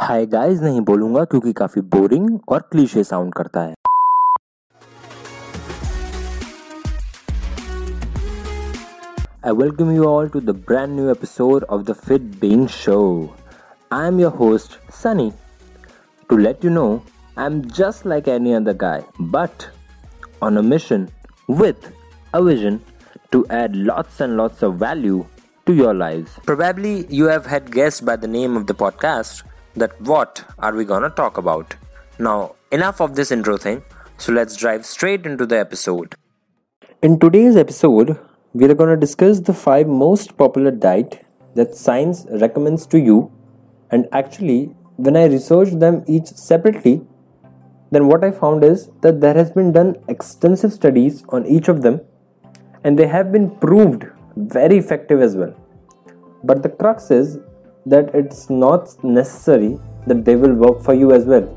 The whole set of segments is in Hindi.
हाय गाइस नहीं बोलूँगा क्योंकि काफ़ी बोरिंग और क्लीशे साउंड करता है। I welcome you all to the brand new episode of the fit being show I am your host Sunny to let you know I am just like any other guy but on a mission with a vision to add lots and lots of value to your life probably you have had guessed by the name of the podcast that what are we gonna talk about. Now, enough of this intro thing, so let's drive straight into the episode. In today's episode, we are to discuss the five most popular diet that science recommends to you and actually when i researched them each separately then what i found is that there has been done extensive studies on each of them and they have been proved very effective as well but the crux is that it's not necessary that they will work for you as well.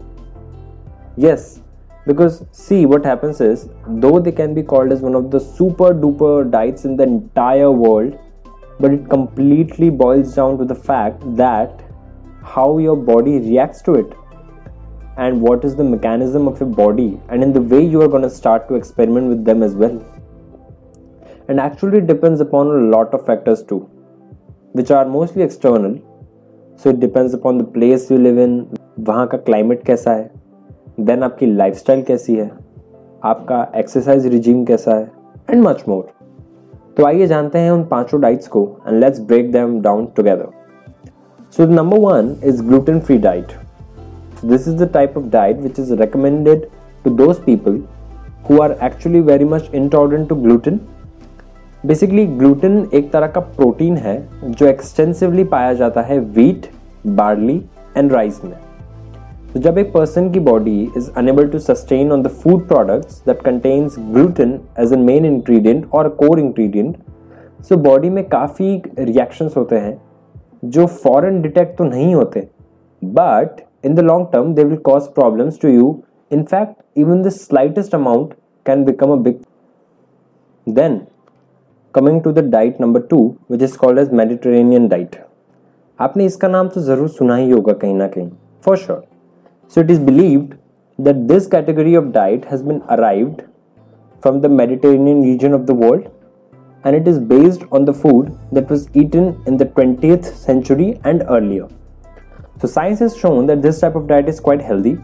Yes because see what happens is though they can be called as one of the super duper diets in the entire world but it completely boils down to the fact that how your body reacts to it and what is the mechanism of your body and in the way you are going to start to experiment with them as well. And actually it depends upon a lot of factors too which are mostly external so it depends upon the place you live in, वहाँ का क्लाइमेट कैसा है देन आपकी लाइफस्टाइल कैसी है, आपका एक्सरसाइज रिजीम कैसा है एंड मच मोर तो आइए जानते हैं उन पाँचों डाइट्स को and let's break them down together so number one is gluten free diet this is the type of diet which is recommended to those people who are actually very much intolerant to gluten basically gluten एक तरह का प्रोटीन है, जो एक्सटेंसिवली पाया जाता है वीट बार्ली एंड राइस में। तो जब एक पर्सन की body is unable to sustain on the food products that contains gluten as a main ingredient और कोर इंग्रेडिएंट सो बॉडी में काफ़ी रिएक्शंस होते हैं, जो फॉरन डिटेक्ट तो नहीं होते but in the long term they will cause problems to you in fact even the slightest amount can become become a big then coming to the diet number two which is called as mediterranean diet आपने इसका नाम तो ज़रूर सुना ही होगा कहीं ना कहीं for sure So it is believed that this category of diet has been arrived from the Mediterranean region of the world and it is based on the food that was eaten in the 20th century and earlier. So science has shown that this type of diet is quite healthy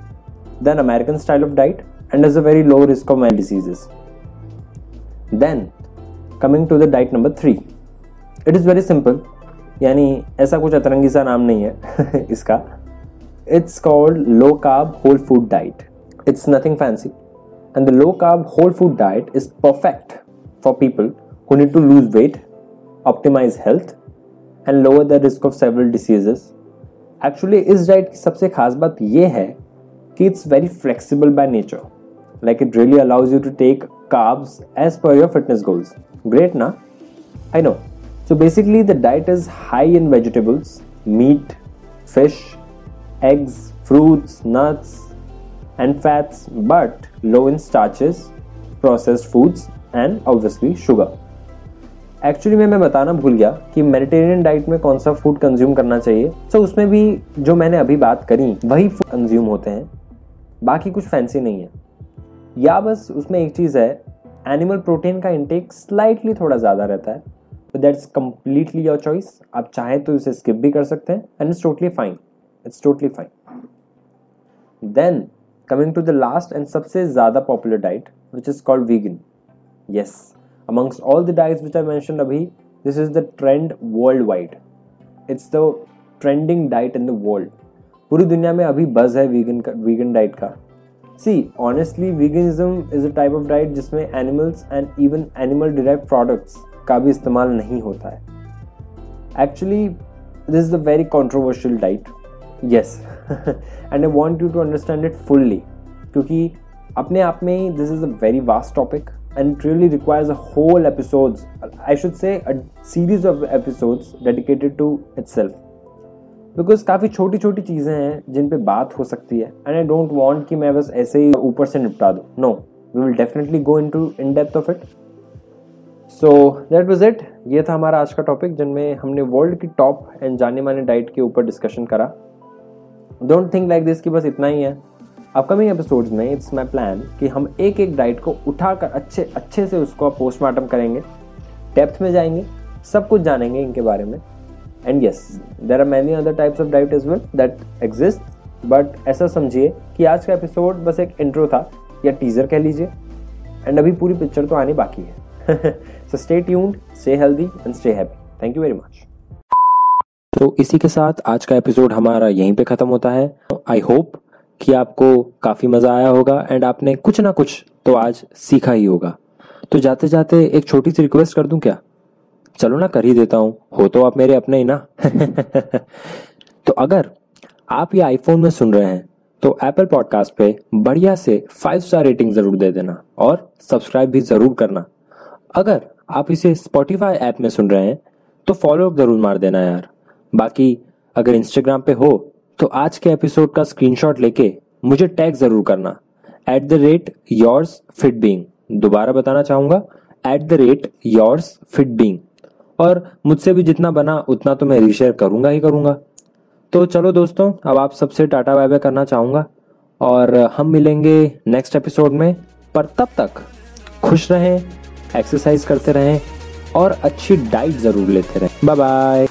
than American style of diet and has a very low risk of many diseases. Then coming to the diet number three it is very simple यानी ऐसा कुछ अतरंगी सा नाम नहीं है इसका। It's called low carb whole food diet it's nothing fancy and the low carb whole food diet is perfect for people who need to lose weight optimise health and lower the risk of several diseases actually इस डाइट की सबसे खास बात यह है कि it's very flexible by nature like it really allows you to take carbs as per your fitness goals great ना I know so basically the diet is high in vegetables meat fish eggs fruits nuts and fats but low in starches processed foods and obviously sugar actually मैं मैं बताना भूल गया कि मेडिटेरियन डाइट में कौन सा फ़ूड कंज्यूम करना चाहिए। सो so, उसमें भी जो मैंने अभी बात करी वही फ़ूड कंज्यूम होते हैं। बाकी कुछ फैंसी नहीं है। या बस उसमें एक चीज़ है एनिमल प्रोटीन का इंटेक स्लाइटली थोड़ा ज़्यादा रहता है। तो दैट्स कम्प्लीटली योर चॉइस आप चाहें तो इसे स्किप भी कर सकते हैं and it's totally fine it's totally fine then coming to the last and सबसे ज़्यादा popular diet which is called vegan yes amongst all the diets which are mention अभी this is the trend worldwide it's the trending diet in the world पूरी दुनिया में अभी बज है वीगन का वीगन डाइट का। See honestly veganism is a type of diet जिसमें animals and even animal derive products का भी इस्तेमाल नहीं होता है। Actually this is a very controversial diet yes and I want you to understand it fully क्योंकि अपने आप में ही this is a very vast topic and really requires a whole episodes, i should say a series of episodes dedicated to itself. Because काफ़ी छोटी छोटी चीज़ें हैं जिन पे बात हो सकती है। एंड आई डोंट वांट कि मैं बस ऐसे ही ऊपर से निपटा दूँ। No we will definitely go into in depth of it so that was it ये था हमारा आज का टॉपिक जिनमें हमने वर्ल्ड की टॉप एंड जाने माने डाइट के ऊपर डिस्कशन करा। डोंट थिंक लाइक दिस कि बस इतना ही है। अपकमिंग एपिसोड्स में इट्स माई प्लान कि हम एक एक डाइट को उठाकर अच्छे अच्छे से उसको पोस्टमार्टम करेंगे। डेप्थ में जाएँगे, सब कुछ जानेंगे इनके बारे में। And yes there are many other types of diet as well that exist but ऐसा समझिए कि आज का एपिसोड बस एक इंट्रो था, या टीजर कह लीजिए। एंड अभी पूरी पिक्चर तो आनी बाकी है। So stay tuned stay healthy and stay happy thank you very much तो इसी के साथ आज का एपिसोड हमारा यहीं पे खत्म होता है। आई होप कि आपको काफ़ी मज़ा आया होगा एंड आपने कुछ ना कुछ तो आज सीखा ही होगा। तो जाते जाते एक छोटी सी रिक्वेस्ट कर दूँ क्या? चलो ना, कर ही देता हूँ। हो तो आप मेरे अपने ही ना। तो अगर आप ये आईफोन में सुन रहे हैं तो एप्पल पॉडकास्ट पे बढ़िया से फाइव स्टार रेटिंग ज़रूर दे देना और सब्सक्राइब भी ज़रूर करना। अगर आप इसे स्पॉटिफाई ऐप में सुन रहे हैं तो फॉलो ज़रूर मार देना यार। बाकी अगर इंस्टाग्राम पे हो तो आज के एपिसोड का स्क्रीनशॉट लेके मुझे टैग ज़रूर करना। At the rate yours fit being दोबारा बताना चाहूँगा। At the rate yours fit being और मुझसे भी जितना बना, उतना तो मैं रीशेयर करूँगा ही करूँगा। तो चलो दोस्तों, अब आप सबसे टाटा बाय बाय करना चाहूँगा। और हम मिलेंगे नेक्स्ट एपिसोड में। पर तब तक खुश रहें एक्सरसाइज करते रहें और अच्छी डाइट ज़रूर लेते रहें। Bye bye